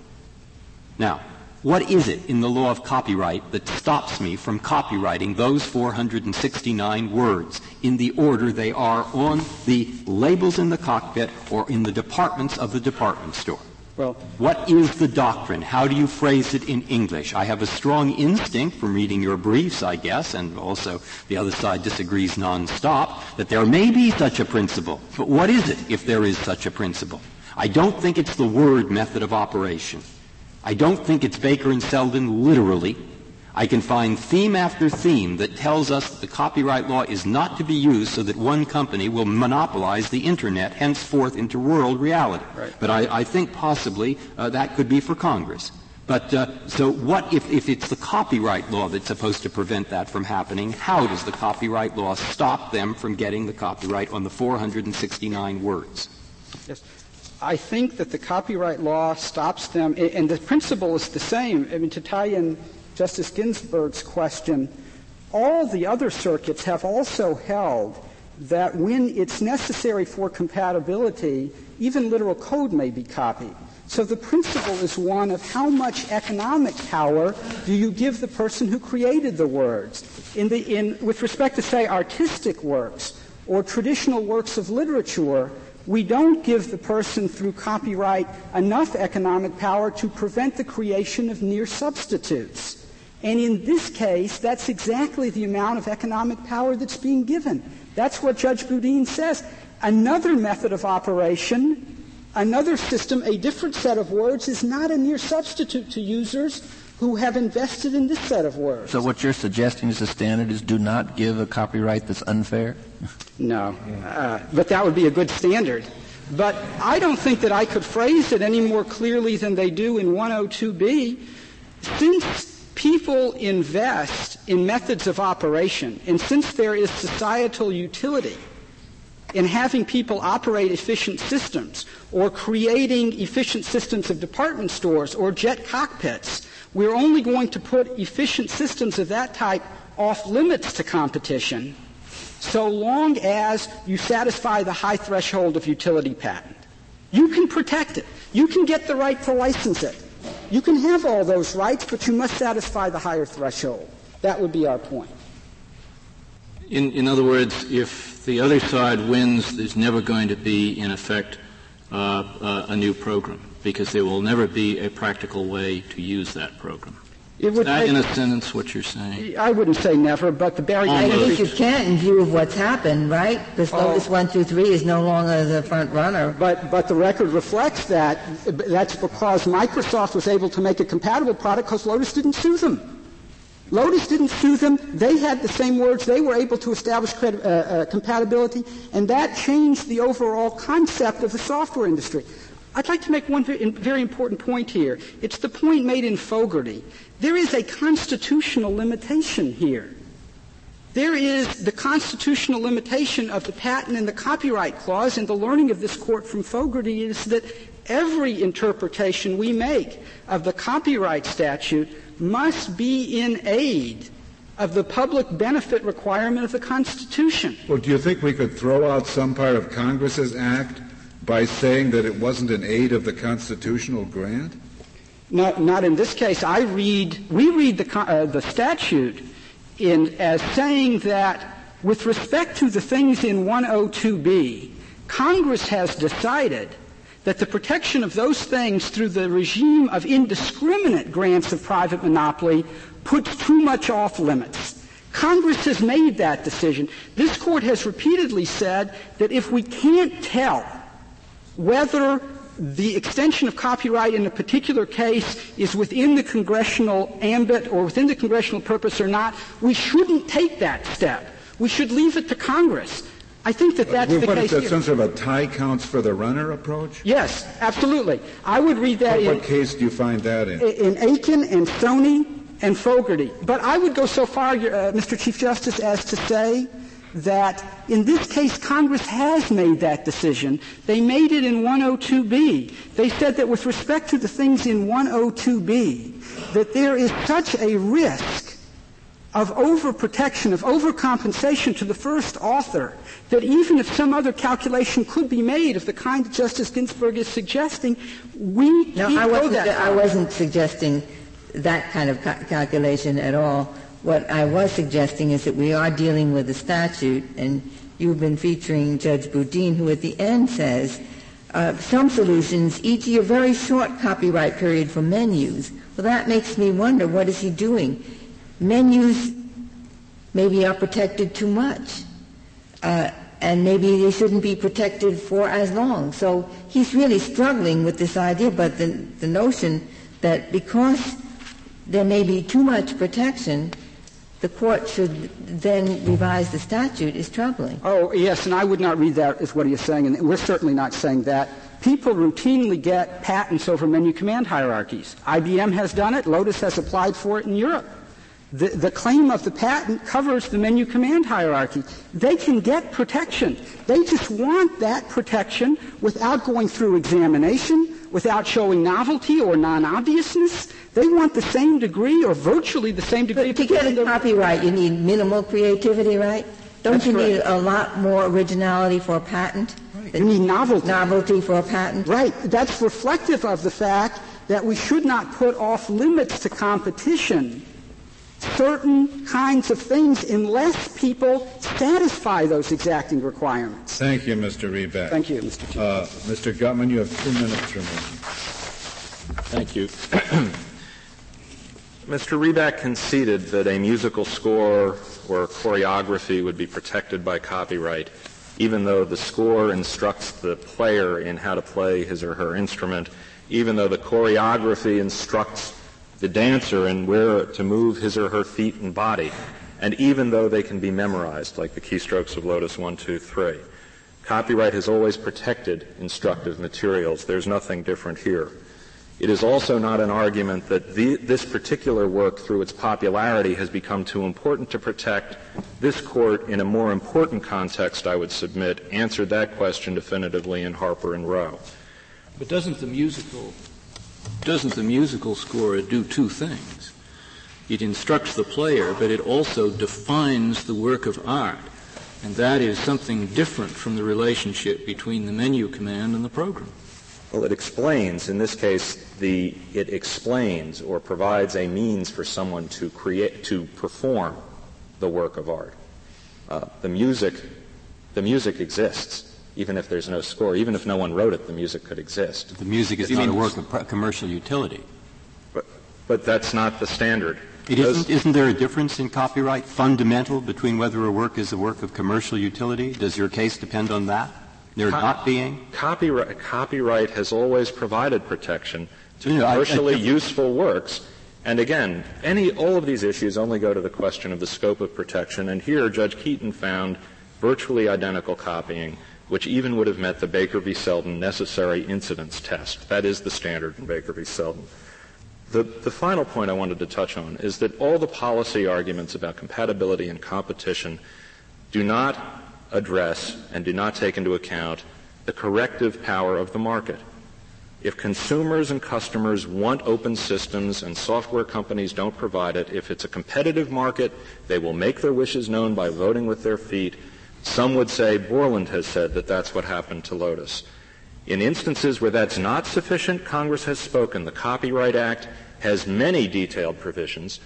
Now, what is it in the law of copyright that stops me from copyrighting those 469 words in the order they are on the labels in the cockpit or in the departments of the department store? Well, what is the doctrine? How do you phrase it in English? I have a strong instinct from reading your briefs, I guess, and also the other side disagrees nonstop, that there may be such a principle. But what is it if there is such a principle? I don't think it's the word method of operation. I don't think it's Baker and Selden literally. I can find theme after theme that tells us that the copyright law is not to be used so that one company will monopolize the internet henceforth into world reality. Right. But I, I, think possibly uh, that could be for Congress. But uh, so what if, if it's the copyright law that's supposed to prevent that from happening? How does the copyright law stop them from getting the copyright on the 469 words? Yes. I think that the copyright law stops them, and the principle is the same. I mean, to tie in Justice Ginsburg's question, all the other circuits have also held that when it's necessary for compatibility, even literal code may be copied. So the principle is one of how much economic power do you give the person who created the words. In the, in, with respect to, say, artistic works or traditional works of literature, we don't give the person through copyright enough economic power to prevent the creation of near substitutes. And in this case, that's exactly the amount of economic power that's being given. That's what Judge Boudin says. Another method of operation, another system, a different set of words is not a near substitute to users who have invested in this set of words. So what you're suggesting as a standard is do not give a copyright that's unfair? No. Uh, but that would be a good standard. But I don't think that I could phrase it any more clearly than they do in 102B. Since people invest in methods of operation, and since there is societal utility in having people operate efficient systems, or creating efficient systems of department stores, or jet cockpits, we're only going to put efficient systems of that type off limits to competition so long as you satisfy the high threshold of utility patent. You can protect it. You can get the right to license it. You can have all those rights, but you must satisfy the higher threshold. That would be our point. In, in other words, if the other side wins, there's never going to be, in effect, uh, uh, a new program because there will never be a practical way to use that program. It would that, in a sentence, what you're saying? I wouldn't say never, but the barrier. I think you can't, in view of what's happened, right? Because oh. Lotus One Two Three is no longer the front runner. But but the record reflects that. That's because Microsoft was able to make a compatible product because Lotus didn't sue them. Lotus didn't sue them. They had the same words. They were able to establish uh, uh, compatibility, and that changed the overall concept of the software industry. I'd like to make one very important point here. It's the point made in Fogerty. There is a constitutional limitation here. There is the constitutional limitation of the patent and the copyright clause, and the learning of this court from Fogerty is that every interpretation we make of the copyright statute must be in aid of the public benefit requirement of the Constitution. Well, do you think we could throw out some part of Congress's act by saying that it wasn't an aid of the constitutional grant? Not, not in this case. I read, we read the, uh, the statute in, as saying that with respect to the things in 102B, Congress has decided that the protection of those things through the regime of indiscriminate grants of private monopoly puts too much off limits. Congress has made that decision. This court has repeatedly said that if we can't tell whether the extension of copyright in a particular case is within the congressional ambit or within the congressional purpose or not, we shouldn't take that step. We should leave it to Congress. I think that that's well, the what case. What is that some sort of a tie counts for the runner approach? Yes, absolutely. I would read that what, in. What case do you find that in? In Aiken and Sony and Fogerty. But I would go so far, uh, Mr. Chief Justice, as to say that in this case Congress has made that decision. They made it in 102B. They said that with respect to the things in 102B, that there is such a risk of overprotection, of overcompensation to the first author, that even if some other calculation could be made of the kind that Justice Ginsburg is suggesting, we no, can't I wasn't, I wasn't suggesting that kind of ca- calculation at all. What I was suggesting is that we are dealing with a statute, and you've been featuring Judge Boudin, who at the end says, uh, some solutions, e.g. a very short copyright period for menus. Well, that makes me wonder, what is he doing? menus maybe are protected too much. Uh, and maybe they shouldn't be protected for as long. So he's really struggling with this idea, but the, the notion that because there may be too much protection, the court should then revise the statute is troubling. Oh, yes, and I would not read that as what he is saying, and we're certainly not saying that. People routinely get patents over menu command hierarchies. IBM has done it. Lotus has applied for it in Europe. The, the, claim of the patent covers the menu command hierarchy. They can get protection. They just want that protection without going through examination, without showing novelty or non-obviousness. They want the same degree or virtually the same degree. But to get a copyright, you need minimal creativity, right? Don't That's you correct. need a lot more originality for a patent? Right. You need novelty. Novelty for a patent? Right. That's reflective of the fact that we should not put off limits to competition certain kinds of things unless people satisfy those exacting requirements. Thank you, Mr. Reback. Thank you, Mr. Chief. Uh, Mr. Gutman, you have two minutes remaining. Thank you. Mr. Reback conceded that a musical score or choreography would be protected by copyright, even though the score instructs the player in how to play his or her instrument, even though the choreography instructs the dancer and where to move his or her feet and body, and even though they can be memorized, like the keystrokes of Lotus 1, 2, 3. Copyright has always protected instructive materials. There's nothing different here. It is also not an argument that the, this particular work, through its popularity, has become too important to protect. This court, in a more important context, I would submit, answered that question definitively in Harper and Row. But doesn't the musical doesn't the musical score do two things? It instructs the player, but it also defines the work of art. And that is something different from the relationship between the menu command and the program. Well, it explains, in this case, the, it explains or provides a means for someone to create, to perform the work of art. Uh, the music, the music exists, even if there's no score. Even if no one wrote it, the music could exist. The music is not a work of commercial utility. But, but that's not the standard. It isn't, isn't there a difference in copyright, fundamental, between whether a work is a work of commercial utility? Does your case depend on that? There Co- not being? Copyright, copyright has always provided protection to you know, commercially I, I, useful works. And again, any, all of these issues only go to the question of the scope of protection. And here, Judge Keeton found virtually identical copying, which even would have met the Baker v. Selden necessary incidence test. That is the standard in Baker v. Selden. The, the final point I wanted to touch on is that all the policy arguments about compatibility and competition do not address and do not take into account the corrective power of the market. If consumers and customers want open systems and software companies don't provide it, if it's a competitive market, they will make their wishes known by voting with their feet. Some would say Borland has said that that's what happened to Lotus. In instances where that's not sufficient, Congress has spoken. The Copyright Act has many detailed provisions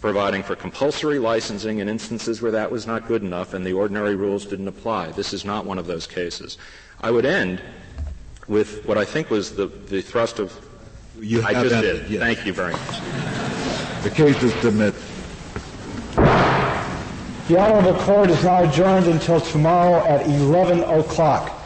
providing for compulsory licensing in instances where that was not good enough and the ordinary rules didn't apply. This is not one of those cases. I would end with what I think was the, the thrust of. You I have just ended, did. yes. Thank you very much. The case is submitted. The Honorable Court is now adjourned until tomorrow at 11 o'clock.